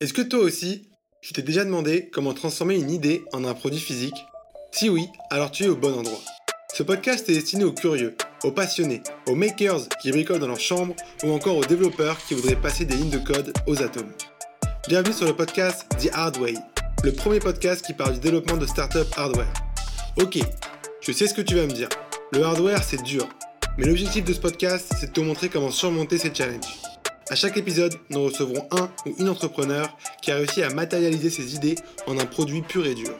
Est-ce que toi aussi, tu t'es déjà demandé comment transformer une idée en un produit physique? Si oui, alors tu es au bon endroit. Ce podcast est destiné aux curieux, aux passionnés, aux makers qui bricolent dans leur chambre ou encore aux développeurs qui voudraient passer des lignes de code aux atomes. Bienvenue sur le podcast The Hard Way, le premier podcast qui parle du développement de startup hardware. Ok, je sais ce que tu vas me dire. Le hardware, c'est dur. Mais l'objectif de ce podcast, c'est de te montrer comment surmonter ces challenges. À chaque épisode, nous recevrons un ou une entrepreneur qui a réussi à matérialiser ses idées en un produit pur et dur.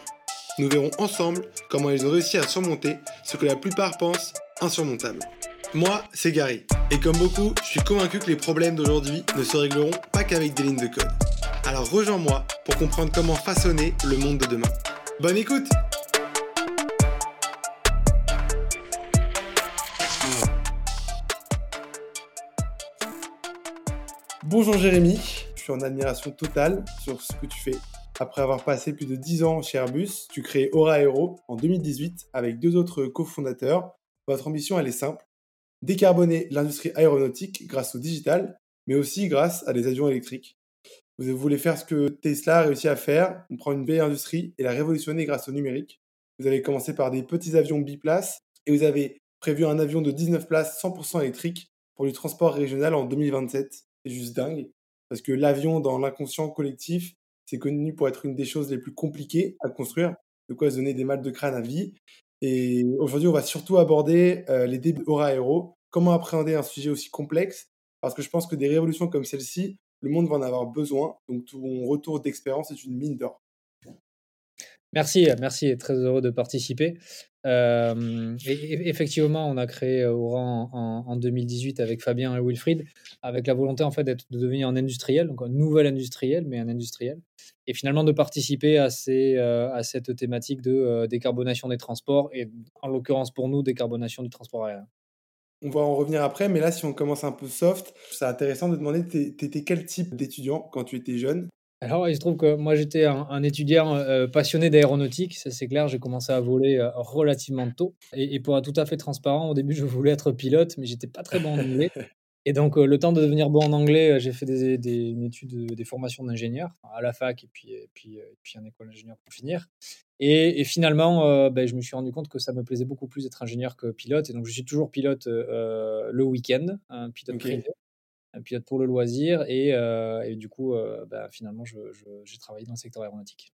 Nous verrons ensemble comment ils ont réussi à surmonter ce que la plupart pensent insurmontable. Moi, c'est Gary, et comme beaucoup, je suis convaincu que les problèmes d'aujourd'hui ne se régleront pas qu'avec des lignes de code. Alors rejoins-moi pour comprendre comment façonner le monde de demain. Bonne écoute Bonjour Jérémy, je suis en admiration totale sur ce que tu fais. Après avoir passé plus de 10 ans chez Airbus, tu crées Aura Aero en 2018 avec deux autres cofondateurs. Votre ambition, elle est simple décarboner l'industrie aéronautique grâce au digital, mais aussi grâce à des avions électriques. Vous voulez faire ce que Tesla a réussi à faire, on prend une vieille industrie et la révolutionner grâce au numérique. Vous avez commencé par des petits avions biplaces et vous avez prévu un avion de 19 places 100% électrique pour du transport régional en 2027 c'est juste dingue. Parce que l'avion, dans l'inconscient collectif, c'est connu pour être une des choses les plus compliquées à construire, de quoi se donner des mal de crâne à vie. Et aujourd'hui, on va surtout aborder euh, les débuts Aura Aero, comment appréhender un sujet aussi complexe, parce que je pense que des révolutions comme celle-ci, le monde va en avoir besoin. Donc, ton retour d'expérience est une mine d'or. Merci, merci, très heureux de participer. et, effectivement, on a créé Aura en, en, 2018 avec Fabien et Wilfried, avec la volonté en fait de devenir un industriel, donc un nouvel industriel, mais un industriel, et finalement de participer à, ces, à cette thématique de décarbonation des transports, et en l'occurrence pour nous, décarbonation du transport aérien. On va en revenir après, mais là, si on commence un peu soft, c'est intéressant de demander, t'étais quel type d'étudiant quand tu étais jeune? Alors, il se trouve que moi, j'étais un, étudiant euh, passionné d'aéronautique, ça c'est clair, j'ai commencé à voler euh, relativement tôt. Et, pour être tout à fait transparent, au début, je voulais être pilote, mais j'étais pas très bon en anglais. Et donc, euh, le temps de devenir bon en anglais, j'ai fait des, des une étude, des formations d'ingénieur à la fac et puis, et puis, et puis en école d'ingénieur pour finir. Et, finalement, ben, je me suis rendu compte que ça me plaisait beaucoup plus d'être ingénieur que pilote. Et donc, je suis toujours pilote le week-end, un pilote privé pilote pour le loisir. Et, euh, et du coup, euh, bah, finalement, j'ai travaillé dans le secteur aéronautique.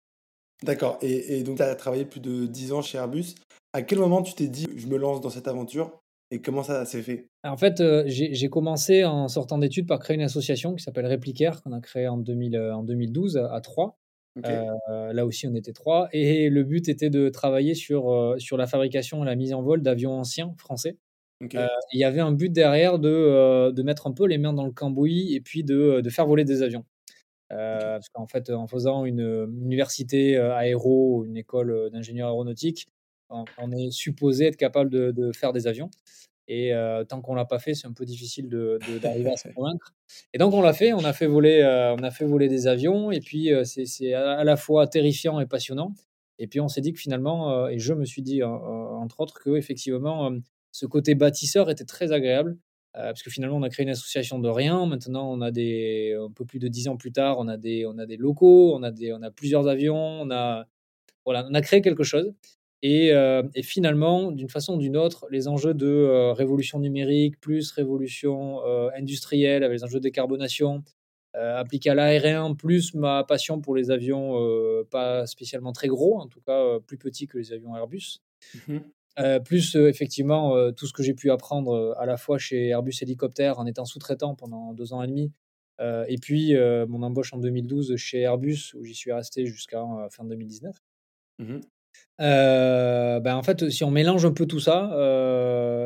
D'accord. Et, et, donc, tu as travaillé plus de 10 ans chez Airbus. À quel moment tu t'es dit, je me lance dans cette aventure et comment ça s'est fait? En fait, euh, j'ai commencé en sortant d'études par créer une association qui s'appelle Replicaire, qu'on a créée en, 2000, en 2012 à Troyes. là aussi, on était trois. Et le but était de travailler sur, sur la fabrication et la mise en vol d'avions anciens français. Euh, il y avait un but derrière de, euh, de, mettre un peu les mains dans le cambouis et puis de, de faire voler des avions. Euh, parce qu'en fait, en faisant une, université aéro, une école d'ingénieur aéronautique, on, est supposé être capable de, de faire des avions. Et tant qu'on l'a pas fait, c'est un peu difficile d'arriver à se convaincre. Et donc on l'a fait, on a fait voler, on a fait voler des avions. Et puis c'est à la fois terrifiant et passionnant. Et puis on s'est dit que finalement, et je me suis dit entre autres que effectivement ce côté bâtisseur était très agréable. Euh, parce que finalement, on a créé une association de rien. Maintenant, on a des, un peu plus de dix ans plus tard, on a des, on a des locaux, on a, des, on a plusieurs avions, on a, on a créé quelque chose. Et, euh, et finalement, d'une façon ou d'une autre, les enjeux de euh, révolution numérique, plus révolution industrielle, avec les enjeux de décarbonation, appliqués à l'aérien, plus ma passion pour les avions pas spécialement très gros, en tout cas plus petits que les avions Airbus. Mmh euh, plus euh, effectivement euh, tout ce que j'ai pu apprendre à la fois chez Airbus Hélicoptère en étant sous-traitant pendant deux ans et demi, et puis mon embauche en 2012 chez Airbus où j'y suis resté jusqu'à fin 2019. Mmh ben en fait, si on mélange un peu tout ça,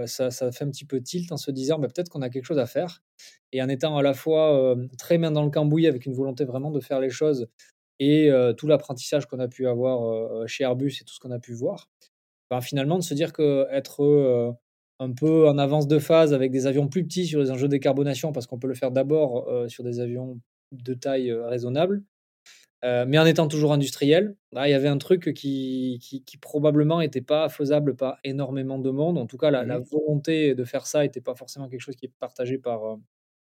ça, ça, fait un petit peu tilt en se disant bah, peut-être qu'on a quelque chose à faire. Et en étant à la fois très main dans le cambouis avec une volonté vraiment de faire les choses et tout l'apprentissage qu'on a pu avoir chez Airbus et tout ce qu'on a pu voir, finalement, de se dire qu'être euh, un peu en avance de phase avec des avions plus petits sur les enjeux de décarbonation, parce qu'on peut le faire d'abord euh, sur des avions de taille euh, raisonnable, mais en étant toujours industriel, il y avait un truc qui, qui, probablement n'était pas faisable par énormément de monde. En tout cas, la, la volonté de faire ça n'était pas forcément quelque chose qui est partagé par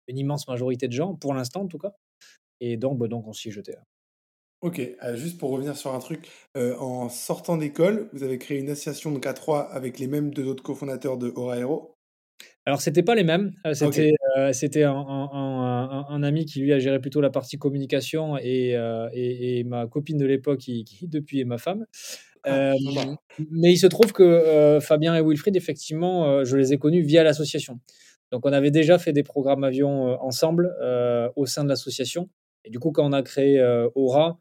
une immense majorité de gens, pour l'instant en tout cas. Et donc, bah, donc on s'y jetait. Ok, juste pour revenir sur un truc, en sortant d'école, vous avez créé une association donc à trois avec les mêmes deux autres cofondateurs de Aura Aero. Alors, c'était pas les mêmes. C'était c'était un, un, ami qui lui a géré plutôt la partie communication et, et, ma copine de l'époque qui, qui, depuis est ma femme. Ah, mais il se trouve que Fabien et Wilfried, effectivement, je les ai connus via l'association. Donc, on avait déjà fait des programmes avions ensemble au sein de l'association. Et du coup, quand on a créé Aura,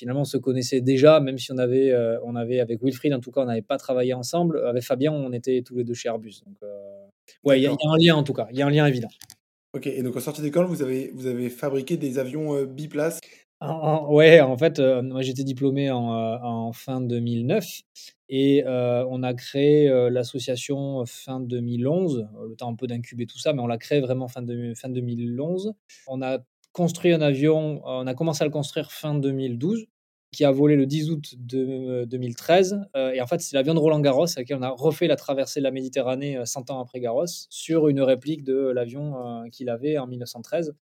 finalement, on se connaissait déjà, même si on avait, euh, on avait avec Wilfried, en tout cas, on n'avait pas travaillé ensemble. Avec Fabien, on était tous les deux chez Airbus. Donc, euh, ouais, il y, a un lien en tout cas. Il y a un lien évident. Ok, et donc en sortie d'école, vous avez, vous avez fabriqué des avions euh, biplaces? Ouais, en fait, moi j'étais diplômé en, en, fin 2009 et on a créé l'association fin 2011. Le temps un peu d'incuber tout ça, mais on l'a créé vraiment fin, de, fin 2011. On a construit un avion, on a commencé à le construire fin 2012, qui a volé le 10 août de, 2013. Euh, euh, et en fait, c'est l'avion de Roland Garros avec lequel on a refait la traversée de la Méditerranée 100 euh, ans après Garros sur une réplique de l'avion qu'il avait en 1913.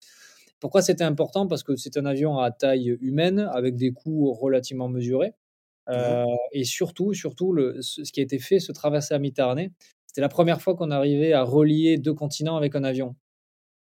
Pourquoi c'était important? Parce que c'est un avion à taille humaine avec des coûts relativement mesurés. Mmh et surtout, surtout le, ce, qui a été fait, se traverser la Méditerranée, c'était la première fois qu'on arrivait à relier deux continents avec un avion.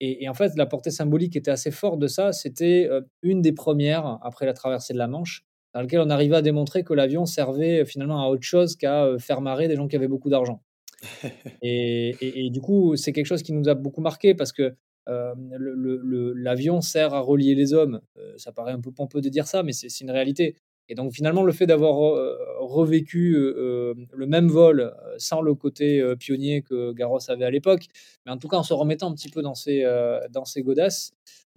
Et, en fait, la portée symbolique était assez forte de ça. C'était une des premières, après la traversée de la Manche, dans laquelle on arrivait à démontrer que l'avion servait finalement à autre chose qu'à faire marrer des gens qui avaient beaucoup d'argent. et, du coup, c'est quelque chose qui nous a beaucoup marqué parce que l'avion sert à relier les hommes. ça paraît un peu pompeux de dire ça, mais c'est une réalité. Et donc finalement, le fait d'avoir revécu le même vol sans le côté pionnier que Garros avait à l'époque, mais en tout cas en se remettant un petit peu dans ses, dans ses godasses,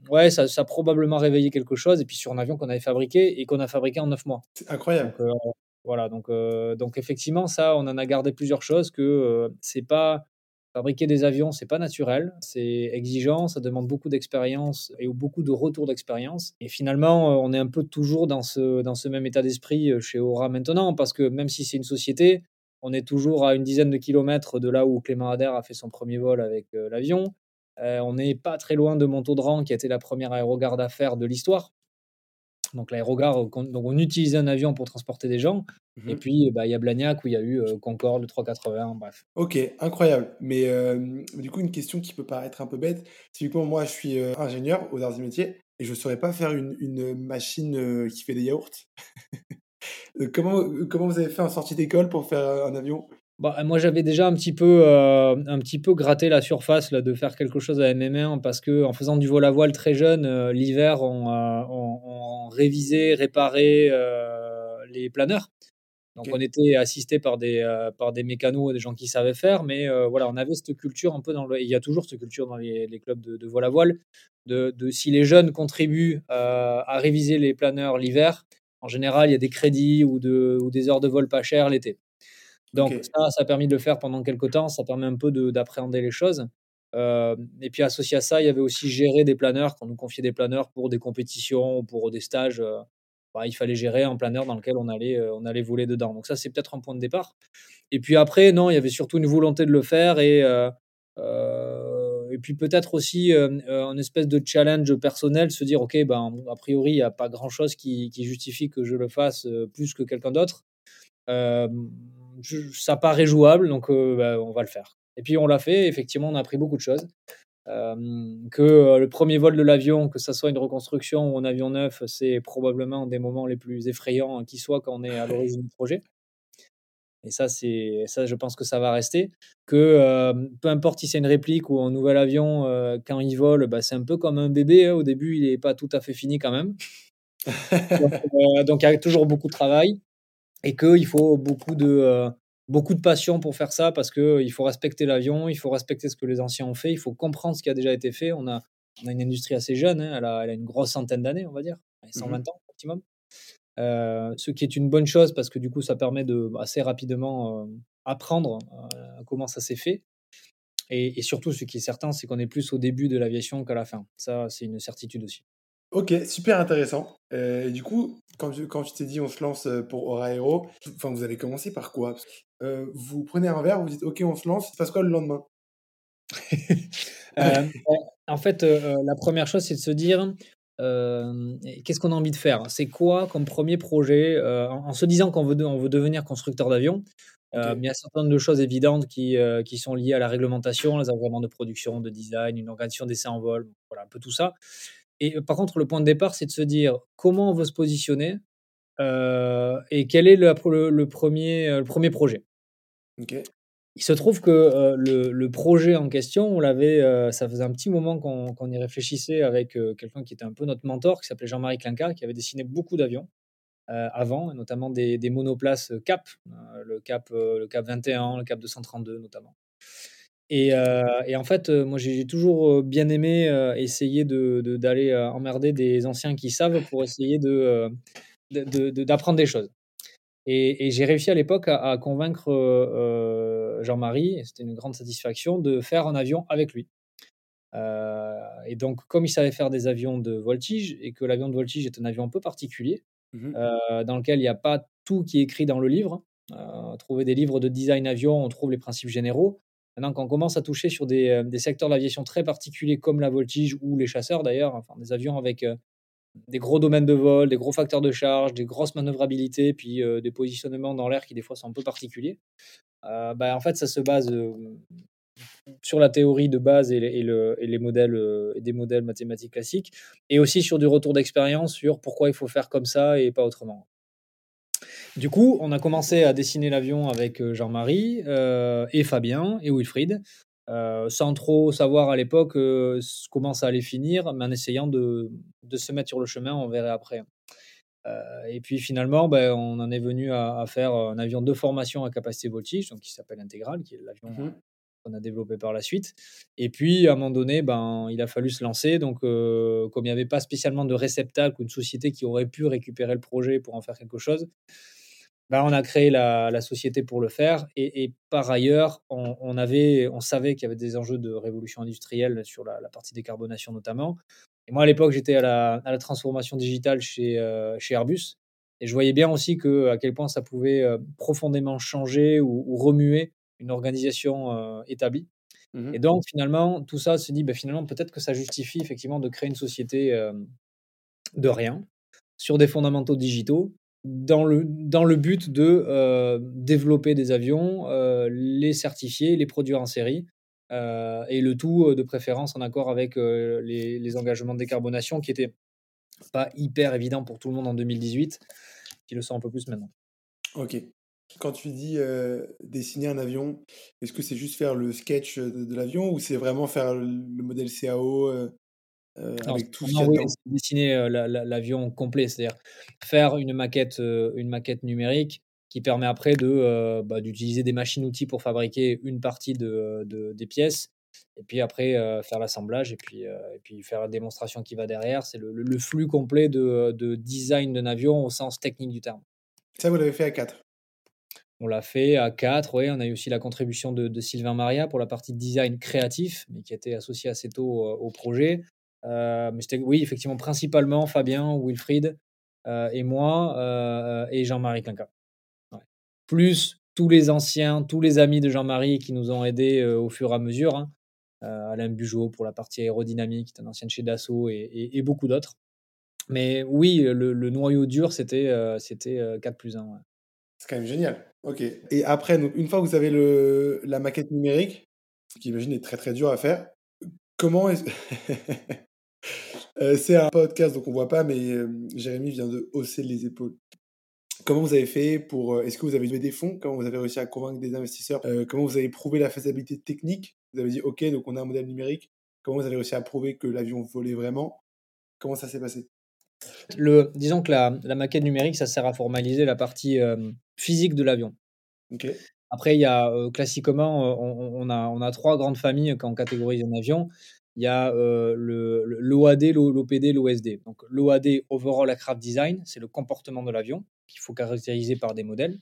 ouais, ça, ça, a probablement réveillé quelque chose. Et puis sur un avion qu'on avait fabriqué et qu'on a fabriqué en neuf mois. C'est incroyable. voilà, donc, donc effectivement, ça, on en a gardé plusieurs choses que c'est pas Fabriquer des avions, c'est pas naturel, c'est exigeant, ça demande beaucoup d'expérience et beaucoup de retours d'expérience. Et finalement, euh, on est un peu toujours dans ce, dans ce même état d'esprit euh, chez Aura maintenant, parce que même si c'est une société, on est toujours à une dizaine de kilomètres de là où Clément Ader a fait son premier vol avec euh, l'avion. on n'est pas très loin de Montaudan, qui a été la première aérogare d'affaires de l'histoire. Donc l'aérogare, donc on utilise un avion pour transporter des gens. Et mmh puis bah, il y a Blagnac où il y a eu Concorde, le 380, bref. Ok, incroyable. Mais du coup, une question qui peut paraître un peu bête. Typiquement, moi, je suis ingénieur aux arts et métiers et je ne saurais pas faire une, une machine qui fait des yaourts. comment, comment vous avez fait en sortie d'école pour faire un avion? Bah, moi, j'avais déjà un petit peu, euh, un petit peu gratté la surface là, de faire quelque chose à MM1 parce que en faisant du vol à voile très jeune, euh, l'hiver, on, euh, on, on, révisait, réparait les planeurs. Donc, on était assisté par des, par des mécanos, des gens qui savaient faire, mais voilà, on avait cette culture un peu dans le. Il y a toujours cette culture dans les, les clubs de, de, vol à voile, de, de si les jeunes contribuent à réviser les planeurs l'hiver, en général, il y a des crédits ou, de, ou des heures de vol pas chères l'été. Donc ça, ça a permis de le faire pendant quelques temps, ça permet un peu d'appréhender les choses. Euh, et puis associé à ça, il y avait aussi gérer des planeurs, quand on nous confiait des planeurs pour des compétitions, pour des stages, euh, bah, il fallait gérer un planeur dans lequel on allait, euh, on allait voler dedans. Donc ça, c'est peut-être un point de départ. Et puis après, non, il y avait surtout une volonté de le faire et, et puis peut-être aussi un espèce de challenge personnel, se dire, OK, ben, a priori, il n'y a pas grand-chose qui, qui, justifie que je le fasse plus que quelqu'un d'autre ça paraît jouable, donc bah, on va le faire. Et puis on l'a fait, effectivement, on a appris beaucoup de choses. que le premier vol de l'avion, que ce soit une reconstruction ou un avion neuf, c'est probablement un des moments les plus effrayants qui soit quand on est à l'origine du projet. Et ça, c'est ça, je pense que ça va rester. Que peu importe si c'est une réplique ou un nouvel avion, quand il vole, bah, c'est un peu comme un bébé. Hein. Au début, il n'est pas tout à fait fini quand même. donc, il y a toujours beaucoup de travail et qu'il faut beaucoup de, euh, beaucoup de passion pour faire ça parce qu'il faut respecter l'avion, il faut respecter ce que les anciens ont fait, il faut comprendre ce qui a déjà été fait. On a, on a une industrie assez jeune, hein, elle, a, elle, a, une grosse centaine d'années, on va dire, 120 mmh ans maximum. Euh, ce qui est une bonne chose parce que du coup, ça permet de assez rapidement euh, apprendre comment ça s'est fait. Et, et, surtout, ce qui est certain, c'est qu'on est plus au début de l'aviation qu'à la fin. Ça, c'est une certitude aussi. Ok, super intéressant. Euh, et du coup, quand, quand tu t'es dit on se lance euh, pour Aura Aero, enfin, vous allez commencer par quoi? Euh, Vous prenez un verre, vous dites ok, on se lance, il se passe quoi le lendemain? En fait, la première chose, c'est de se dire qu'est-ce qu'on a envie de faire? C'est quoi comme premier projet? En, se disant qu'on veut, on veut devenir constructeur d'avions, il y a un certain nombre de choses évidentes qui, qui sont liées à la réglementation, les agréments de production, de design, une organisation d'essai en vol, voilà, un peu tout ça. Et par contre, le point de départ, c'est de se dire comment on veut se positionner et quel est le, premier, le premier projet. Il se trouve que le, projet en question, on l'avait, ça faisait un petit moment qu'on y réfléchissait avec quelqu'un qui était un peu notre mentor, qui s'appelait Jean-Marie Clinca, qui avait dessiné beaucoup d'avions avant, notamment des, monoplaces Cap, le Cap, le Cap 21, le Cap 232 notamment. Et, en fait, moi j'ai toujours bien aimé essayer d'aller emmerder des anciens qui savent pour essayer de d'apprendre des choses. Et, j'ai réussi à l'époque à, convaincre euh, Jean-Marie, et c'était une grande satisfaction, de faire un avion avec lui. Euh, et donc, comme il savait faire des avions de voltige, et que l'avion de voltige est un avion un peu particulier, mmh euh, dans lequel il n'y a pas tout qui est écrit dans le livre, trouver des livres de design avion, on trouve les principes généraux. Maintenant, quand on commence à toucher sur des, des secteurs d'aviation très particuliers comme la voltige ou les chasseurs d'ailleurs, enfin des avions avec des gros domaines de vol, des gros facteurs de charge, des grosses manœuvrabilités, puis euh, des positionnements dans l'air qui des fois sont un peu particuliers. Euh, bah, en fait, ça se base euh, sur la théorie de base et, les, modèles et des modèles mathématiques classiques, et aussi sur du retour d'expérience sur pourquoi il faut faire comme ça et pas autrement. Du coup, on a commencé à dessiner l'avion avec Jean-Marie et Fabien et Wilfried. Euh, sans trop savoir à l'époque euh, comment ça allait finir, mais en essayant de, se mettre sur le chemin, on verrait après. Euh, et puis finalement, ben, on en est venu à, faire un avion de formation à capacité voltige, donc qui s'appelle Intégral, qui est l'avion mmh qu'on a développé par la suite. Et puis à un moment donné, ben, il a fallu se lancer. Donc comme il n'y avait pas spécialement de réceptacle ou une société qui aurait pu récupérer le projet pour en faire quelque chose, bah, on a créé la, société pour le faire. Et, par ailleurs, on, avait, on savait qu'il y avait des enjeux de révolution industrielle sur la, partie décarbonation notamment. Et moi, à l'époque, j'étais à la, transformation digitale chez, euh, chez Airbus. Et je voyais bien aussi que, à quel point ça pouvait euh, profondément changer ou, remuer une organisation euh, établie. Mmh et donc, finalement, tout ça se dit, bah, finalement, peut-être que ça justifie effectivement de créer une société de rien, sur des fondamentaux digitaux, dans le, dans le but de euh, développer des avions, euh, les certifier, les produire en série, euh, et le tout de préférence en accord avec les, engagements de décarbonation qui n'étaient pas hyper évidents pour tout le monde en 2018, qui le sont un peu plus maintenant. Ok. Quand tu dis dessiner un avion, est-ce que c'est juste faire le sketch de, l'avion ou c'est vraiment faire le modèle CAO euh, avec tout dessiner euh, l'avion complet, c'est-à-dire faire une maquette, euh, une maquette numérique qui permet après de bah, d'utiliser des machines-outils pour fabriquer une partie de, des pièces et puis après faire l'assemblage et puis et puis faire la démonstration qui va derrière. C'est le, flux complet de, de design d'un avion au sens technique du terme. Ça, vous l'avez fait à 4 on l'a fait à 4, oui. On a eu aussi la contribution de, de, Sylvain Maria pour la partie design créatif, mais qui était associé assez tôt au projet. Euh, mais c'était, oui, effectivement, principalement Fabien, Wilfried euh, et moi euh, et Jean-Marie Clinca. Plus tous les anciens, tous les amis de Jean-Marie qui nous ont aidés au fur et à mesure. Hein. Alain Bugeaud pour la partie aérodynamique, un ancien chez Dassault, et, beaucoup d'autres. Mais oui, le, noyau dur, c'était c'était 4 plus 1. C'est quand même génial. Ok. Et après, une fois que vous avez le, la maquette numérique, qui j'imagine est très très dur à faire, comment est-ce Euh, c'est un podcast, donc on voit pas, mais Jérémy vient de hausser les épaules. Comment vous avez fait pour... Euh, est-ce que vous avez levé des fonds? Comment vous avez réussi à convaincre des investisseurs? Euh, Comment vous avez prouvé la faisabilité technique? Vous avez dit, OK, donc on a un modèle numérique. Comment vous avez réussi à prouver que l'avion volait vraiment? Comment ça s'est passé? Le, Disons que la, maquette numérique, ça sert à formaliser la partie physique de l'avion. Après, il y a classiquement, on, a, on a trois grandes familles quand on catégorise un avion il y a l'OAD, l'OPD, l'OSD. Donc l'OAD, Overall Aircraft Design, c'est le comportement de l'avion qu'il faut caractériser par des modèles.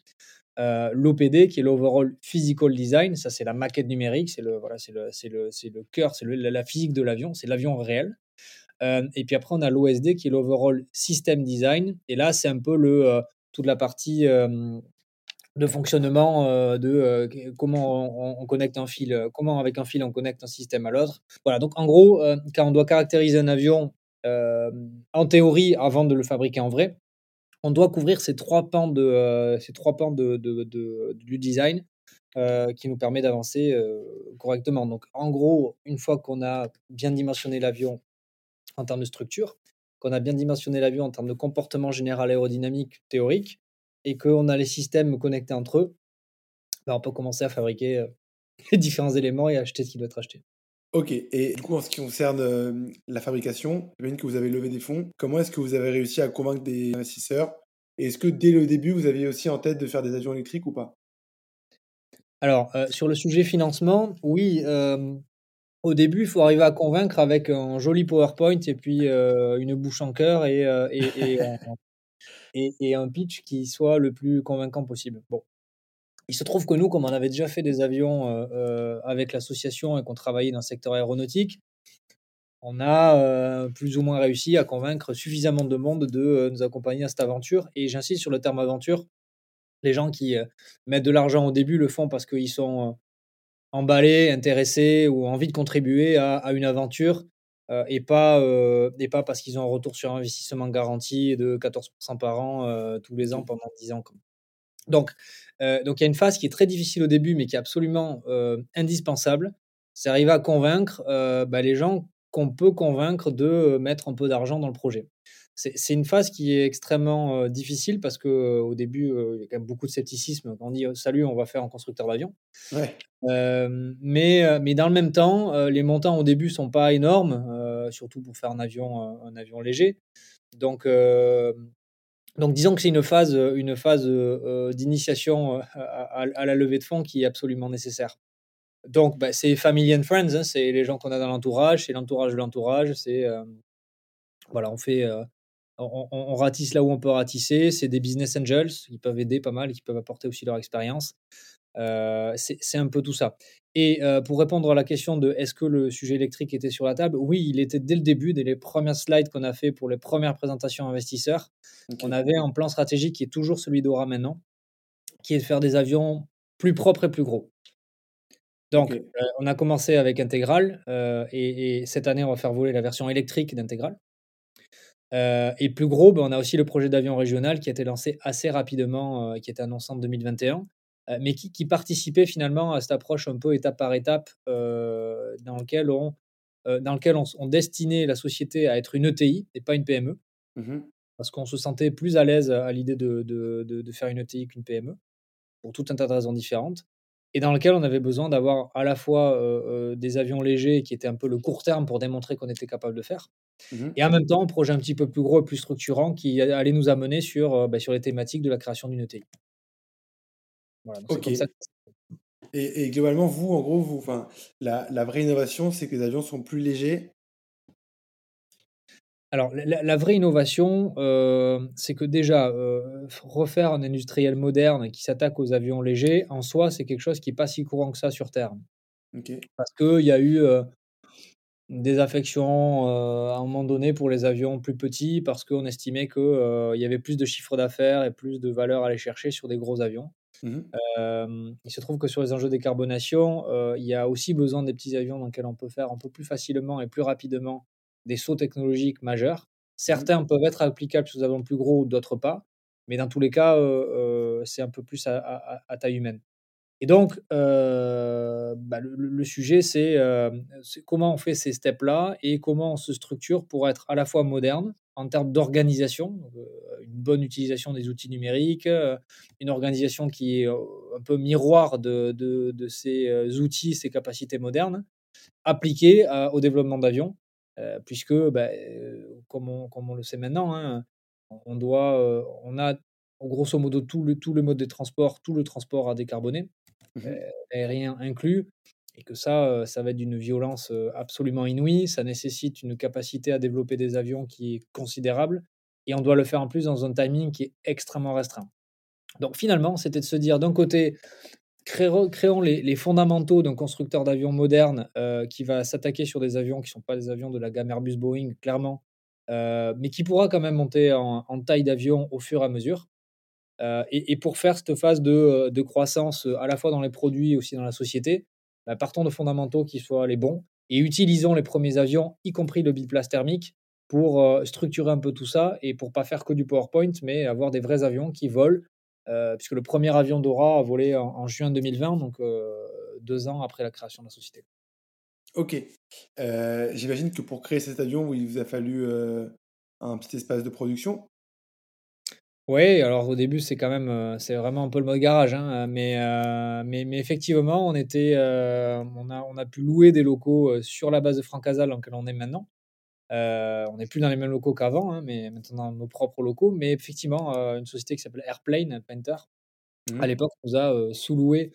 L'OPD, qui est l'Overall Physical Design, ça c'est la maquette numérique, c'est le, voilà, le, le, le cœur, c'est la physique de l'avion, c'est l'avion réel. et puis après, on a l'OSD, qui est l'Overall System Design. Et là, c'est un peu le, toute la partie de fonctionnement euh, de euh, comment on, connecte un fil, euh, comment avec un fil on connecte un système à l'autre. Voilà, donc en gros, quand on doit caractériser un avion en théorie, avant de le fabriquer en vrai, on doit couvrir ces trois pans, de, ces trois pans de, du design qui nous permet d'avancer correctement. Donc, en gros, une fois qu'on a bien dimensionné l'avion en termes de structure, qu'on a bien dimensionné l'avion en termes de comportement général aérodynamique théorique, et qu'on a les systèmes connectés entre eux, ben, on peut commencer à fabriquer les différents éléments et acheter ce qui doit être acheté. Ok, et du coup, en ce qui concerne la fabrication, j'imagine que vous avez levé des fonds. Comment est-ce que vous avez réussi à convaincre des investisseurs? Et est-ce que dès le début, vous aviez aussi en tête de faire des avions électriques ou pas? Alors, sur le sujet financement, oui. au début, il faut arriver à convaincre avec un joli PowerPoint et puis une bouche en cœur et, et, et, et, un pitch qui soit le plus convaincant possible. Bon, il se trouve que nous, comme on avait déjà fait des avions euh, euh, avec l'association et qu'on travaillait dans le secteur aéronautique, on a euh, plus ou moins réussi à convaincre suffisamment de monde de nous accompagner à cette aventure. Et j'insiste sur le terme aventure. Les gens qui mettent de l'argent au début le font parce qu'ils sont emballés, intéressés ou envie de contribuer à, une aventure et, pas, et pas parce qu'ils ont un retour sur investissement garanti de 14% par an tous les ans pendant 10 ans. Donc, euh, donc il y a une phase qui est très difficile au début, mais qui est absolument euh, indispensable. C'est arriver à convaincre euh, bah, les gens qu'on peut convaincre de mettre un peu d'argent dans le projet. C'est une phase qui est extrêmement difficile parce que au début, il y a quand même beaucoup de scepticisme. On dit salut, on va faire un constructeur d'avion. mais, mais dans le même temps, les montants au début sont pas énormes, surtout pour faire un avion, un avion léger. Donc, donc disons que c'est une phase, euh, une phase euh, euh, d'initiation à, la levée de fonds qui est absolument nécessaire. Donc bah, c'est family and friends, hein, c'est les gens qu'on a dans l'entourage, c'est l'entourage de l'entourage, c'est voilà, on fait, on, ratisse là où on peut ratisser, c'est des business angels qui peuvent aider pas mal, qui peuvent apporter aussi leur expérience. c'est un peu tout ça. Et pour répondre à la question de est-ce que le sujet électrique était sur la table, oui, il était dès le début, dès les premières slides qu'on a fait pour les premières présentations investisseurs. On avait un plan stratégique qui est toujours celui d'Aura maintenant, qui est de faire des avions plus propres et plus gros. Donc, on a commencé avec Intégral et, cette année, on va faire voler la version électrique d'Intégral. Et plus gros, ben, on a aussi le projet d'avion régional qui a été lancé assez rapidement, qui était annoncé en 2021 euh, mais qui, participait finalement à cette approche un peu étape par étape euh, dans lequel on, euh, dans lequel on, destinait la société à être une ETI et pas une PME, mmh parce qu'on se sentait plus à l'aise à l'idée de, de, de, faire une ETI qu'une PME, pour tout un tas de raisons différentes, et dans lequel on avait besoin d'avoir à la fois des avions légers qui étaient un peu le court terme pour démontrer qu'on était capable de faire, mmh et en même temps un projet un petit peu plus gros et plus structurant qui allait nous amener sur, bah, sur les thématiques de la création d'une ETI ok. Et, globalement, vous, en gros, vous, la, la vraie innovation, c'est que les avions sont plus légers. Alors, la, vraie innovation, euh, c'est que déjà, euh, refaire un industriel moderne qui s'attaque aux avions légers, en soi, c'est quelque chose qui n'est pas si courant que ça sur Terre. Parce qu'il y a eu euh, des affections à un moment donné pour les avions plus petits, parce qu'on estimait qu'il y avait plus de chiffre d'affaires et plus de valeur à aller chercher sur des gros avions. Mmh il se trouve que sur les enjeux de décarbonation, il y a aussi besoin des petits avions dans lesquels on peut faire un peu plus facilement et plus rapidement des sauts technologiques majeurs. Mmh Certains peuvent être applicables sur des avions plus gros, d'autres pas. Mais dans tous les cas, c'est un peu plus à, taille humaine. Et donc, bah, le, sujet, c'est comment on fait ces steps-là et comment on se structure pour être à la fois moderne, en termes d'organisation, euh, une bonne utilisation des outils numériques, euh, une organisation qui est euh, un peu miroir de, de, ces outils, ces capacités modernes, appliquées au développement d'avions, puisque, bah, comme, on, comme, on, le sait maintenant, hein, on, doit, on a grosso modo tout le, tout le mode de transport, tout le transport à décarboner, mmh aérien inclus, et que ça, ça va être d'une violence absolument inouïe. Ça nécessite une capacité à développer des avions qui est considérable, et on doit le faire en plus dans un timing qui est extrêmement restreint. Donc finalement, c'était de se dire d'un côté, créons, les, fondamentaux d'un constructeur d'avions moderne qui va s'attaquer sur des avions qui ne sont pas des avions de la gamme Airbus Boeing, clairement, mais qui pourra quand même monter en, taille d'avion au fur et à mesure. et, pour faire cette phase de, de, croissance à la fois dans les produits et aussi dans la société, bah, partons de fondamentaux qui soient les bons et utilisons les premiers avions, y compris le biplace thermique, pour structurer un peu tout ça et pour pas faire que du PowerPoint, mais avoir des vrais avions qui volent. Puisque le premier avion Dora a volé en, juin 2020, donc deux ans après la création de la société. Ok. J'imagine que pour créer cet avion, il vous a fallu un petit espace de production. Oui, alors au début, c'est quand même, c'est vraiment un peu le mode garage, hein, mais, mais, mais, effectivement, on, était, on, a, on a pu louer des locaux sur la base de Francazal, dans lequel on est maintenant. On n'est plus dans les mêmes locaux qu'avant, hein, mais maintenant dans nos propres locaux. Mais effectivement, une société qui s'appelle Airplane Painter, à mmh. l'époque, nous a sous-loué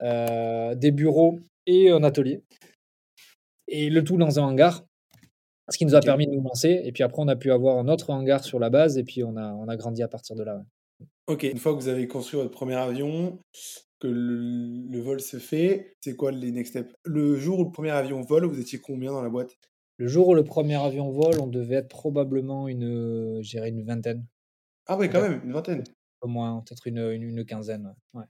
des bureaux et un atelier. Et le tout dans un hangar. Ce qui nous a permis de nous lancer. Et puis après, on a pu avoir un autre hangar sur la base. Et puis, on a, on a grandi à partir de là. Ok, une fois que vous avez construit votre premier avion, que le, vol se fait, c'est quoi les next steps? Le jour où le premier avion vole, vous étiez combien dans la boîte? Le jour où le premier avion vole, on devait être probablement une, une vingtaine. Ah oui, quand même, une vingtaine. Au moins, peut-être une, une, quinzaine. Ouais.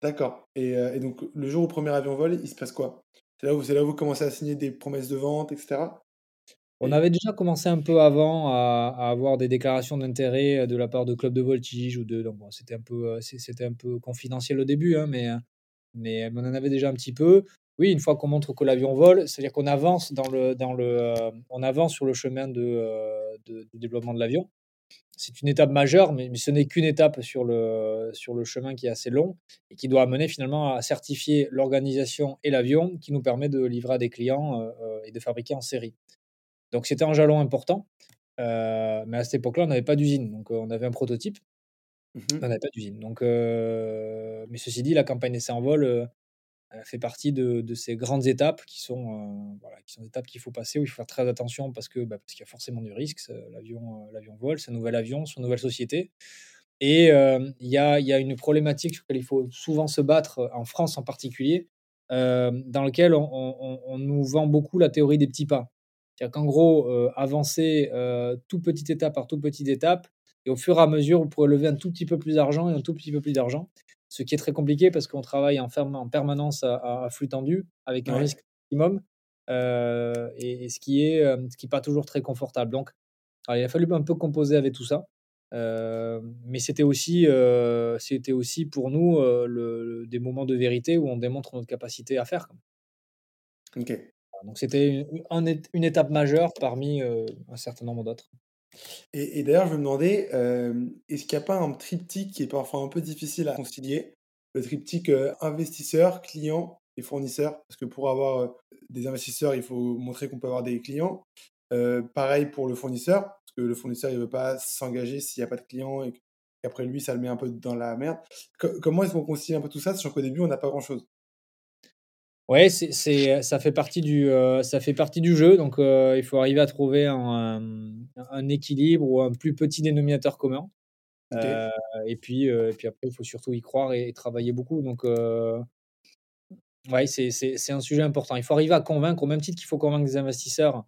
D'accord. Et, euh, et, donc, le jour où le premier avion vole, il se passe quoi? C'est là, où, là où vous commencez à signer des promesses de vente, etc. On avait déjà commencé un peu avant à, avoir des déclarations d'intérêt euh, de la part de clubs de voltige ou de. Donc c'était un peu, euh, c'était un peu confidentiel au début, hein, mais, mais on en avait déjà un petit peu. Oui, une fois qu'on montre que l'avion vole, c'est-à-dire qu'on avance dans le, dans le, euh, on avance sur le chemin de, de, développement de l'avion. C'est une étape majeure, mais, ce n'est qu'une étape sur le, sur le chemin qui est assez long et qui doit amener finalement à certifier l'organisation et l'avion qui nous permet de livrer à des clients et de fabriquer en série. Donc c'était un jalon important. Euh, mais à cette époque-là, on n'avait pas d'usine. Donc on avait un prototype. Mmh on n'avait pas d'usine. Donc, mais ceci dit, la campagne essai en vol fait partie de, ces grandes étapes qui sont, voilà, qui sont des étapes qu'il faut passer, où il faut faire très attention parce que bah, parce qu'il y a forcément du risque. L'avion, l'avion vole, c'est un nouvel avion, c'est une nouvelle société. Et il y, a, y, a, une problématique sur laquelle il faut souvent se battre, en France en particulier, dans laquelle on, nous vend beaucoup la théorie des petits pas. C'est-à-dire qu'en gros, euh, avancer euh, tout petite étape par tout petite étape, et au fur et à mesure, vous pourrez lever un tout petit peu plus d'argent et un tout petit peu plus d'argent. Ce qui est très compliqué parce qu'on travaille en, en permanence à, flux tendu, avec un risque minimum, euh, et, ce qui est ce qui pas toujours très confortable. Donc, il a fallu un peu composer avec tout ça. mais c'était aussi, c'était aussi pour nous le, des moments de vérité où on démontre notre capacité à faire. Ok. Donc c'était une, une, étape majeure parmi euh, un certain nombre d'autres. Et, d'ailleurs, je me demandais, euh, est-ce qu'il n'y a pas un triptyque qui est parfois un peu difficile à concilier? Le triptyque euh, investisseur, client et fournisseur Parce que pour avoir des investisseurs, il faut montrer qu'on peut avoir des clients. pareil pour le fournisseur, parce que le fournisseur, il ne veut pas s'engager s'il n'y a pas de clients et qu'après lui, ça le met un peu dans la merde. comment est-ce qu'on concilie un peu tout ça, sachant qu'au début, on n'a pas grand-chose? Ouais, c'est, ça fait partie du, euh, ça fait partie du jeu. Donc, euh, il faut arriver à trouver un, un, équilibre ou un plus petit dénominateur commun. Euh, et puis, et puis après, il faut surtout y croire et, travailler beaucoup. Donc, ouais, c'est, c'est, un sujet important. Il faut arriver à convaincre, au même titre qu'il faut convaincre des investisseurs.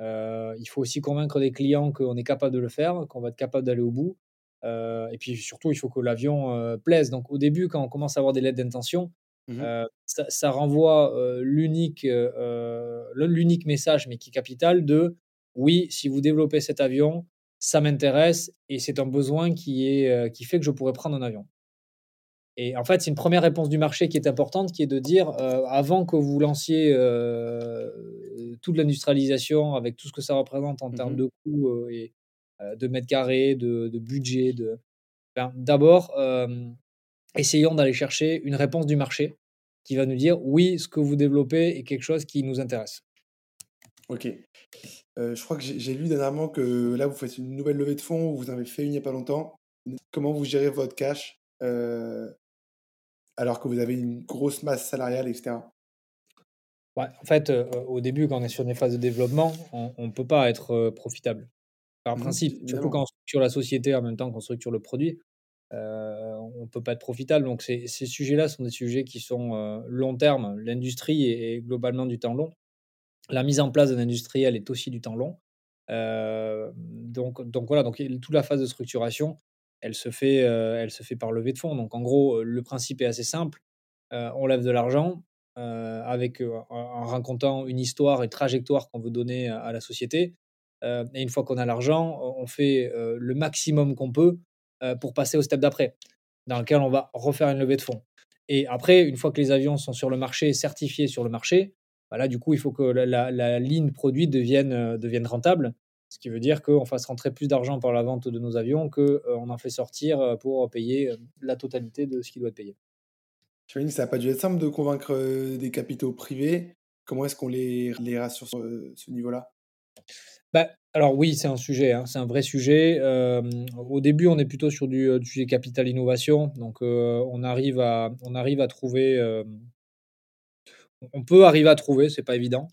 il faut aussi convaincre des clients qu'on est capable de le faire, qu'on va être capable d'aller au bout. et puis surtout, il faut que l'avion plaise. Donc, au début, quand on commence à avoir des lettres d'intention, Mmh ça, renvoie l'unique, l'unique message, mais qui est capital, de oui, si vous développez cet avion, ça m'intéresse et c'est un besoin qui, est, qui fait que je pourrais prendre un avion. Et en fait, c'est une première réponse du marché qui est importante, qui est de dire, avant que vous lanciez toute l'industrialisation, avec tout ce que ça représente en mmh termes de coûts et de mètres carrés, de, budget, de, ben, d'abord, essayons d'aller chercher une réponse du marché qui va nous dire oui, ce que vous développez est quelque chose qui nous intéresse. Ok. Euh, je crois que j'ai lu dernièrement que là, vous faites une nouvelle levée de fonds, vous en avez fait une il n'y a pas longtemps. Comment vous gérez votre cash euh, alors que vous avez une grosse masse salariale, etc. Ouais, en fait, euh, au début, quand on est sur des phases de développement, on ne peut pas être profitable. Par mmh, principe, surtout quand on structure la société en même temps qu'on structure le produit on ne peut pas être profitable. Donc ces, sujets-là sont des sujets qui sont long terme. L'industrie est, globalement du temps long. La mise en place d'un industriel est aussi du temps long. donc, donc voilà, donc toute la phase de structuration, elle se fait, elle se fait par levée de fonds. Donc en gros, le principe est assez simple. on lève de l'argent avec en racontant une histoire et trajectoire qu'on veut donner à la société. et une fois qu'on a l'argent, on fait le maximum qu'on peut pour passer au step d'après, dans lequel on va refaire une levée de fonds. Et après, une fois que les avions sont sur le marché, certifiés sur le marché, bah là, du coup, il faut que la, ligne produite devienne, devienne rentable. Ce qui veut dire qu'on fasse rentrer plus d'argent par la vente de nos avions qu'on en fait sortir pour payer la totalité de ce qui doit être payé. Je que ça n'a pas dû être simple de convaincre des capitaux privés. Comment est-ce qu'on les, les rassure sur ce niveau-là? Bah, alors oui, c'est un sujet, hein, c'est un vrai sujet. au début, on est plutôt sur du, sujet capital innovation, donc on arrive à, on arrive à trouver. on peut arriver à trouver, c'est pas évident,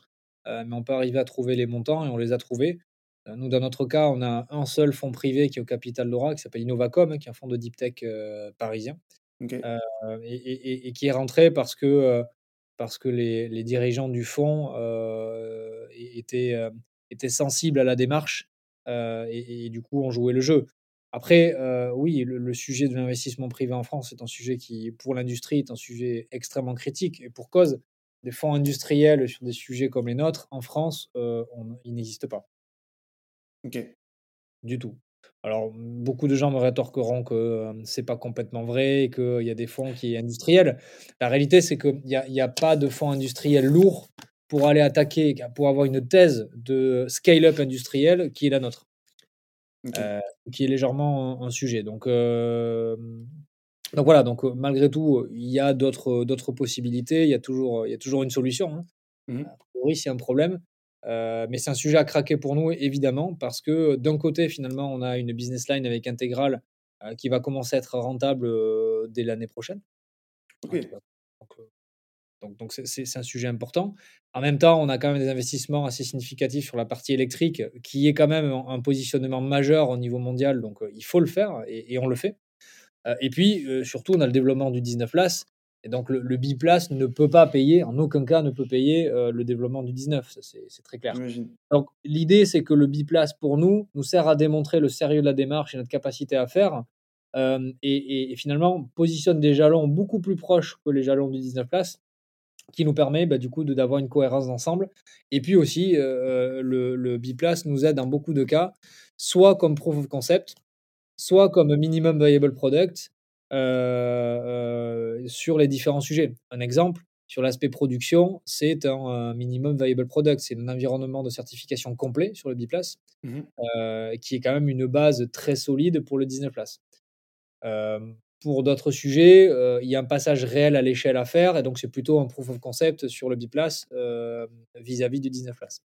mais on peut arriver à trouver les montants et on les a trouvés. nous, dans notre cas, on a un seul fonds privé qui est au capital d'Aura, qui s'appelle Innovacom, hein, qui est un fonds de deep tech parisien. Euh, et, qui est rentré parce que, euh, parce que les, dirigeants du fonds euh, étaient, étaient sensibles à la démarche et, du coup ont joué le jeu. Après, oui, le, sujet de l'investissement privé en France est un sujet qui, pour l'industrie, est un sujet extrêmement critique. Et pour cause, des fonds industriels sur des sujets comme les nôtres, en France, on, ils n'existent pas. Ok. Du tout. Alors, beaucoup de gens me rétorqueront que c'est pas complètement vrai, qu'il y a des fonds qui sont industriels. La réalité, c'est qu'il n'y a pas de fonds industriels lourds pour aller attaquer, pour avoir une thèse de scale-up industriel qui est la nôtre, qui est légèrement un, sujet. Donc, donc voilà, donc malgré tout, il y a d'autres possibilités, il y a toujours, il y a toujours une solution. Hein. A priori, s'il y a un problème, euh, mais c'est un sujet à craquer pour nous, évidemment, parce que d'un côté, finalement, on a une business line avec Intégral euh, qui va commencer à être rentable euh, dès l'année prochaine. Donc, donc, c'est un sujet important. En même temps, on a quand même des investissements assez significatifs sur la partie électrique, qui est quand même un positionnement majeur au niveau mondial. Donc, il faut le faire et, et on le fait. et puis, surtout, on a le développement du 19 LAS et donc le, le biplace ne peut pas payer, en aucun cas ne peut payer euh, le développement du 19, c'est très clair. Donc l'idée c'est que le biplace pour nous nous sert à démontrer le sérieux de la démarche et notre capacité à faire, euh, et, finalement positionne des jalons beaucoup plus proches que les jalons du 19 places, qui nous permet bah, du coup d'avoir une cohérence d'ensemble. Et puis aussi euh, le, le biplace nous aide dans beaucoup de cas, soit comme proof of concept, soit comme minimum viable product, euh, euh, sur les différents sujets. Un exemple, sur l'aspect production, c'est un, minimum viable product, c'est un environnement de certification complet sur le biplace, euh, qui est quand même une base très solide pour le 19 places. Pour d'autres sujets, il y a un passage réel à l'échelle à faire, et donc c'est plutôt un proof of concept sur le biplace vis-à-vis du 19 places.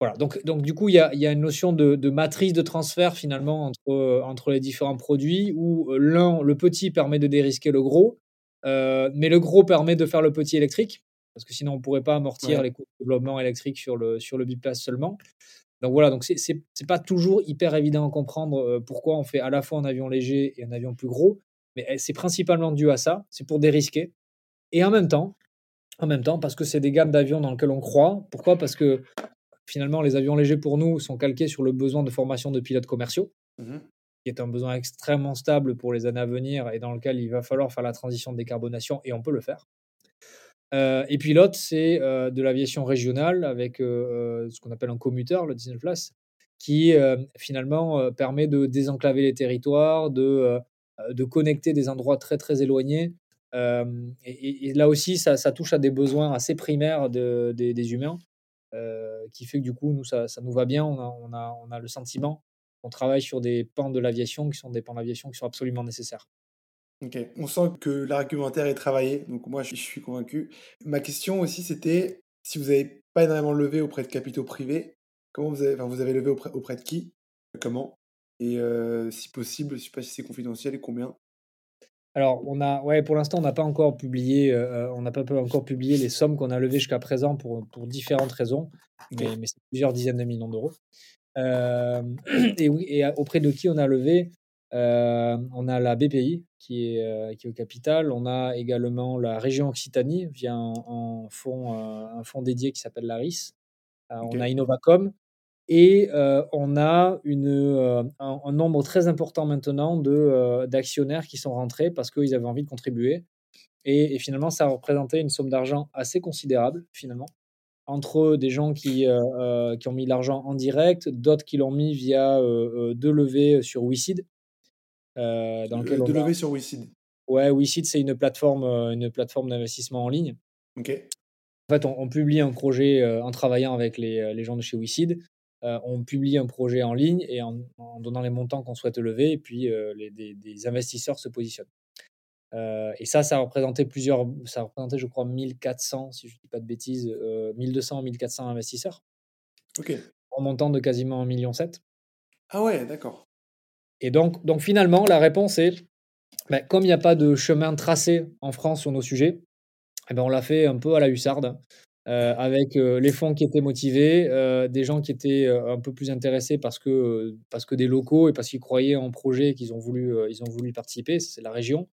Voilà, donc, donc du coup, il y a, y a, une notion de, de, matrice de transfert finalement entre, euh, entre les différents produits où euh, l'un, le petit, permet de dérisquer le gros, euh, mais le gros permet de faire le petit électrique, parce que sinon on ne pourrait pas amortir les coûts de développement électrique sur le, sur le biplace seulement. Donc voilà, donc c'est n'est pas toujours hyper évident à comprendre pourquoi on fait à la fois un avion léger et un avion plus gros, mais eh, c'est principalement dû à ça, c'est pour dérisquer. Et en même temps, en même temps, parce que c'est des gammes d'avions dans lesquelles on croit. Pourquoi? Parce que finalement, les avions légers pour nous sont calqués sur le besoin de formation de pilotes commerciaux, mmh qui est un besoin extrêmement stable pour les années à venir et dans lequel il va falloir faire la transition de décarbonation et on peut le faire. Euh, et puis l'autre, c'est euh, de l'aviation régionale avec euh, ce qu'on appelle un commuteur, le 19 places, qui finalement permet de désenclaver les territoires, de, de connecter des endroits très très éloignés. Et, là aussi, ça, touche à des besoins assez primaires de, des humains. Qui fait que du coup, nous, ça, ça nous va bien. On a, on a, on a le sentiment qu'on travaille sur des pans de l'aviation qui sont des pans d'aviation qui sont absolument nécessaires. Ok, on sent que l'argumentaire est travaillé, donc moi je suis convaincu. Ma question aussi c'était si vous n'avez pas énormément levé auprès de capitaux privés, comment vous avez, enfin, vous avez levé auprès, auprès de qui? Comment? Et euh, si possible, je ne sais pas si c'est confidentiel, et combien? Alors, on a, ouais, pour l'instant, on n'a pas encore publié, euh, on n'a pas encore publié les sommes qu'on a levées jusqu'à présent pour, pour différentes raisons, mais, c'est plusieurs dizaines de millions d'euros. Euh, et oui, et auprès de qui on a levé euh, On a la BPI qui est, qui est au capital. On a également la région Occitanie via un, fonds, un fonds dédié qui s'appelle l'ARIS. On a Innovacom et on a une, un, nombre très important maintenant de, d'actionnaires qui sont rentrés parce qu'ils avaient envie de contribuer. Et, finalement, ça a représenté une somme d'argent assez considérable, finalement. entre des gens qui, qui ont mis l'argent en direct, d'autres qui l'ont mis via deux levées sur WeSeed. Dans lequel deux levées sur WeSeed Ouais, WeSeed, c'est une plateforme, une plateforme d'investissement en ligne. Ok. En fait, on, publie un projet en travaillant avec les, les gens de chez WeSeed. on publie un projet en ligne et en, donnant les montants qu'on souhaite lever, et puis les, des, investisseurs se positionnent. et ça, ça représentait plusieurs, ça représentait, je crois, 1400, si je ne dis pas de bêtises, 1200, 1400 investisseurs. Ok. En montant de quasiment 1,7 million. Ah ouais, d'accord. Et donc, donc finalement, la réponse est, ben, comme il n'y a pas de chemin tracé en France sur nos sujets, eh ben, on l'a fait un peu à la hussarde. Euh, avec euh, les fonds qui étaient motivés, euh, des gens qui étaient un peu plus intéressés parce que, parce que des locaux et parce qu'ils croyaient en projet qu'ils ont voulu, ils ont voulu participer, c'est la région,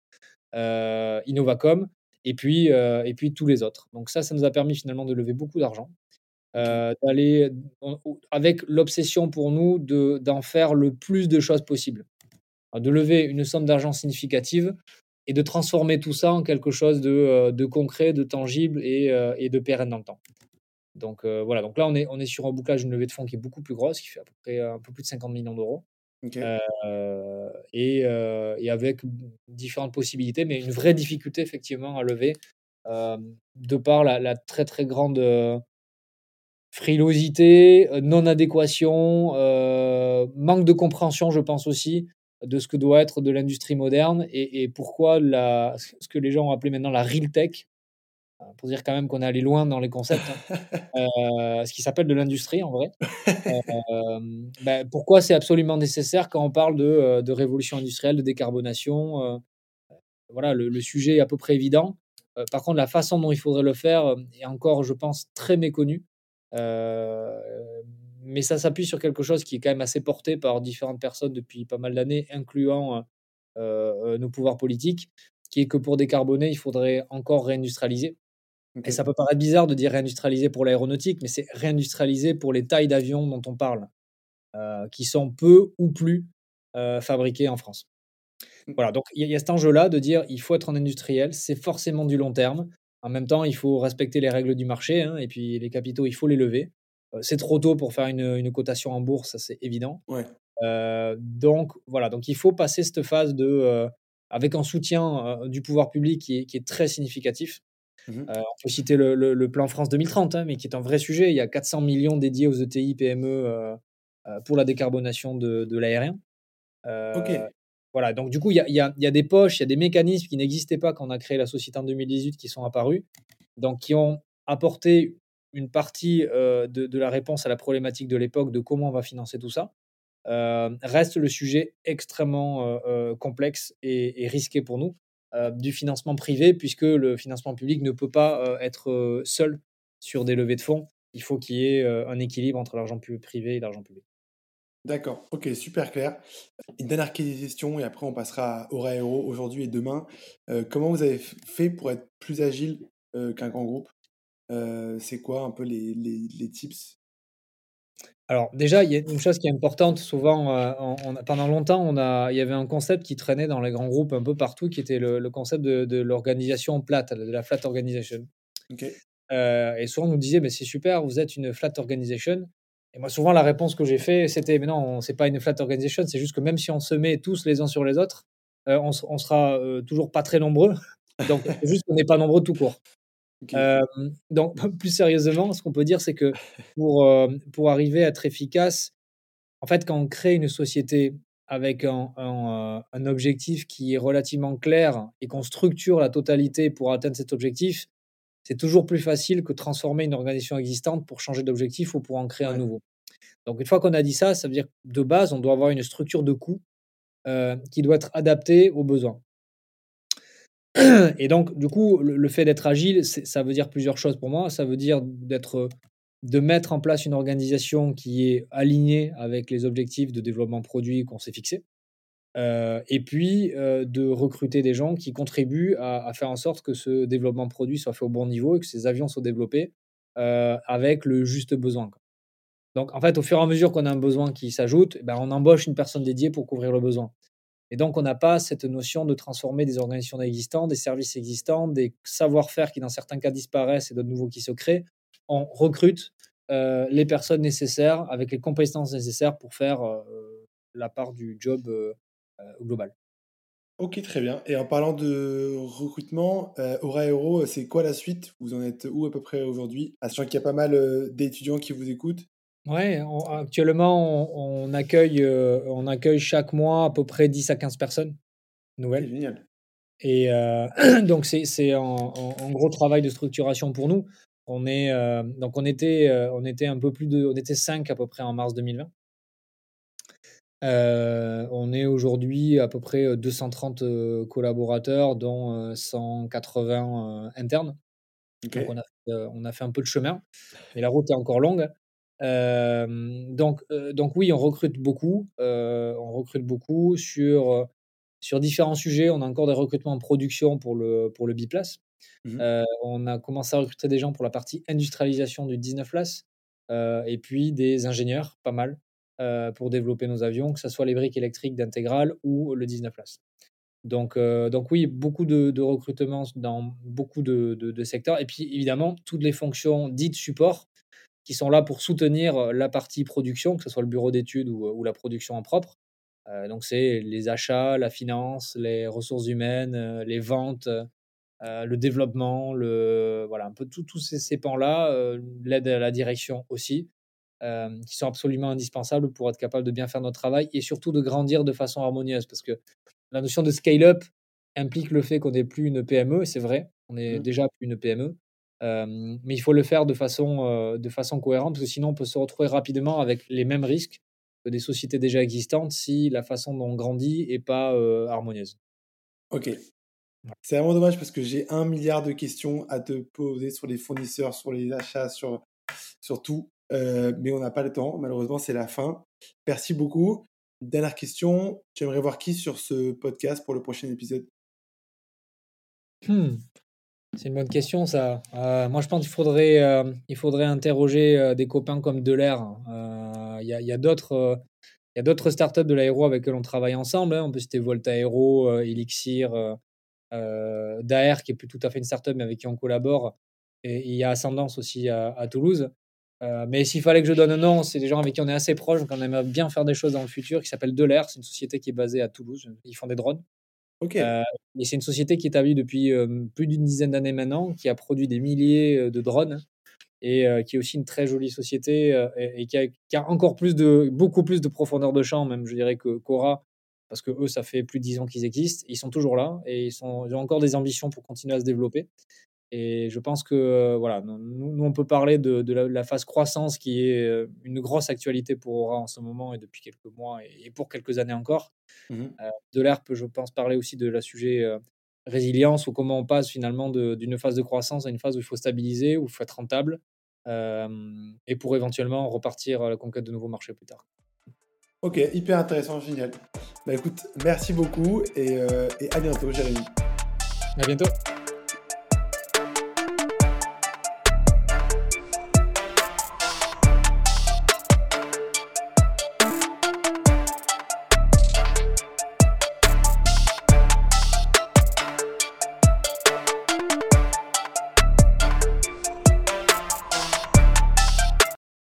Innovacom, et puis, et puis tous les autres. Donc ça, ça nous a permis finalement de lever beaucoup d'argent, d'aller avec l'obsession pour nous d'en faire le plus de choses possible, de lever une somme d'argent significative et de transformer tout ça en quelque chose de, euh, concret, de tangible euh, et, de pérenne dans le temps. Donc euh, voilà, donc là on est, on est sur un bouclage d'une levée de fonds qui est beaucoup plus grosse, qui fait à peu près un peu plus de 50 millions d'euros. et, avec différentes possibilités, mais une vraie difficulté effectivement à lever de par la, très très grande frilosité, non-adéquation, manque de compréhension, je pense aussi, de ce que doit être de l'industrie moderne et, pourquoi la, ce que les gens ont appelé maintenant la real tech, euh, pour dire quand même qu'on est allé loin dans les concepts, hein, euh, ce qui s'appelle de l'industrie en vrai. Euh, ben, pourquoi c'est absolument nécessaire quand on parle de, révolution industrielle, de décarbonation Voilà, le, sujet est à peu près évident. par contre, la façon dont il faudrait le faire est encore, je pense, très méconnue mais ça s'appuie sur quelque chose qui est quand même assez porté par différentes personnes depuis pas mal d'années, incluant euh, nos pouvoirs politiques, qui est que pour décarboner, il faudrait encore réindustrialiser. Et ça peut paraître bizarre de dire réindustrialiser pour l'aéronautique, mais c'est réindustrialiser pour les tailles d'avions dont on parle, euh, qui sont peu ou plus euh, fabriquées en France. Mmh. Voilà, donc il y, a cet enjeu-là de dire il faut être en industriel, c'est forcément du long terme. En même temps, il faut respecter les règles du marché, hein, et puis les capitaux, il faut les lever. Euh, c'est trop tôt pour faire une, cotation en bourse, ça c'est évident. Euh, donc voilà, donc il faut passer cette phase de, euh, avec un soutien du pouvoir public qui est, très significatif. Mmh on peut citer le, plan France 2030, hein, mais qui est un vrai sujet. Il y a 400 millions dédiés aux ETI, PME pour la décarbonation de, l'aérien. Voilà, donc du coup, il y, a, des poches, il y a des mécanismes qui n'existaient pas quand on a créé la société en 2018 qui sont apparus, donc qui ont apporté une partie de, la réponse à la problématique de l'époque de comment on va financer tout ça. reste le sujet extrêmement complexe et, risqué pour nous du financement privé, puisque le financement public ne peut pas être seul sur des levées de fonds. Il faut qu'il y ait un équilibre entre l'argent privé et l'argent public. D'accord, ok, super clair. Une dernière question et après on passera au Raero aujourd'hui et demain. comment vous avez fait pour être plus agile qu'un grand groupe? C'est quoi un peu les, les, tips? Alors déjà, il y a une chose qui est importante, souvent, pendant longtemps, on a, il y avait un concept qui traînait dans les grands groupes un peu partout, qui était le, concept de, l'organisation plate, de la flat organization. et souvent, on nous disait, mais c'est super, vous êtes une flat organization. Et moi, souvent, la réponse que j'ai fait, c'était, mais non, c'est pas une flat organization, c'est juste que même si on se met tous les uns sur les autres, on, on, sera toujours pas très nombreux. Donc, juste qu'on n'est pas nombreux tout court donc, plus sérieusement, ce qu'on peut dire, c'est que pour, pour arriver à être efficace, en fait, quand on crée une société avec un, un, objectif qui est relativement clair et qu'on structure la totalité pour atteindre cet objectif, c'est toujours plus facile que transformer une organisation existante pour changer d'objectif ou pour en créer un nouveau. Donc, une fois qu'on a dit ça, ça veut dire que de base, on doit avoir une structure de coût qui doit être adaptée aux besoins. Et donc, du coup, le, fait d'être agile, ça veut dire plusieurs choses pour moi. Ça veut dire d'être, de mettre en place une organisation qui est alignée avec les objectifs de développement produit qu'on s'est fixés. Euh, et puis euh, de recruter des gens qui contribuent à, faire en sorte que ce développement produit soit fait au bon niveau et que ces avions soient développés euh, avec le juste besoin. Donc en fait, au fur et à mesure qu'on a un besoin qui s'ajoute, ben, on embauche une personne dédiée pour couvrir le besoin. Et donc, on n'a pas cette notion de transformer des organisations existantes, des services existants, des savoir-faire qui, dans certains cas, disparaissent et d'autres nouveaux qui se créent on recrute les personnes nécessaires avec les compétences nécessaires pour faire la part du job global. Ok, très bien. Et en parlant de recrutement, Aura Aero, c'est quoi la suite? Vous en êtes où à peu près aujourd'hui? Sachant qu'il y a pas mal d'étudiants qui vous écoutent. Ouais, actuellement, on, accueille, on accueille chaque mois à peu près 10 à 15 personnes nouvelles. Génial. Et donc, c'est un, gros travail de structuration pour nous. On, est, donc on, était, on était un peu plus de. On était 5 à peu près en mars 2020. Euh, on est aujourd'hui à peu près 230 euh, euh, collaborateurs, dont 180 internes. Donc on a, on a, fait un peu de chemin, mais la route est encore longue. donc, donc oui, on recrute beaucoup. on recrute beaucoup sur, sur différents sujets. On a encore des recrutements en production pour le, pour le Biplace. Mmh on a commencé à recruter des gens pour la partie industrialisation du 19 Place. et puis des ingénieurs, pas mal. Euh, pour développer nos avions, que ce soit les briques électriques d'Intégral ou le 19 places. Donc, euh, donc oui, beaucoup de, de recrutements dans beaucoup de, secteurs. Et puis évidemment, toutes les fonctions dites support qui sont là pour soutenir la partie production, que ce soit le bureau d'études ou, la production en propre. Euh, donc c'est les achats, la finance, les ressources humaines, les ventes, le développement, le, voilà, un peu tous ces pans-là, l'aide à la direction aussi. Euh, qui sont absolument indispensables pour être capable de bien faire notre travail et surtout de grandir de façon harmonieuse. Parce que la notion de scale-up implique le fait qu'on n'est plus une PME, c'est vrai, on est mmh. déjà plus une PME. Euh, mais il faut le faire de façon, euh, de façon cohérente, parce que sinon on peut se retrouver rapidement avec les mêmes risques que des sociétés déjà existantes si la façon dont on grandit n'est pas harmonieuse. Ok. C'est vraiment dommage parce que j'ai un milliard de questions à te poser sur les fournisseurs, sur les achats, sur, sur tout. Euh, mais on n'a pas le temps. Malheureusement, c'est la fin. Merci beaucoup. Dernière question. Tu aimerais voir qui sur ce podcast pour le prochain épisode? Hmm. C'est une bonne question, ça. Euh, moi, je pense qu'il faudrait, euh, faudrait interroger des copains comme Delair. Il y a, d'autres. y a d'autres startups de l'aéro avec lesquelles on travaille ensemble. Hein. On peut citer Volta Aero, Elixir, Daer, qui est plus tout à fait une startup, mais avec qui on collabore. Et il y a Ascendance aussi à Toulouse. Euh, mais s'il fallait que je donne un nom, c'est des gens avec qui on est assez proches, donc on aimerait bien faire des choses dans le futur, qui s'appelle Delair. C'est une société qui est basée à Toulouse. Ils font des drones. Ok. Euh, et c'est une société qui est établie depuis euh, plus d'une dizaine d'années maintenant, qui a produit des milliers de drones et qui est aussi une très jolie société et, qui, a, encore plus de, beaucoup plus de profondeur de champ, même je dirais que Cora, parce que eux, ça fait plus de dix ans qu'ils existent. Ils sont toujours là et ils, sont, ils ont encore des ambitions pour continuer à se développer. Et je pense que voilà, nous, nous, on peut parler de, de la, phase croissance qui est une grosse actualité pour Aura en ce moment et depuis quelques mois et, pour quelques années encore. Mmh de l'air peut, je pense, parler aussi de la sujet résilience ou comment on passe finalement d'une phase de croissance à une phase où il faut stabiliser, où il faut être rentable et pour éventuellement repartir à la conquête de nouveaux marchés plus tard. Ok, hyper intéressant, génial. Bah écoute, merci beaucoup et, et à bientôt, Jérémy. À bientôt.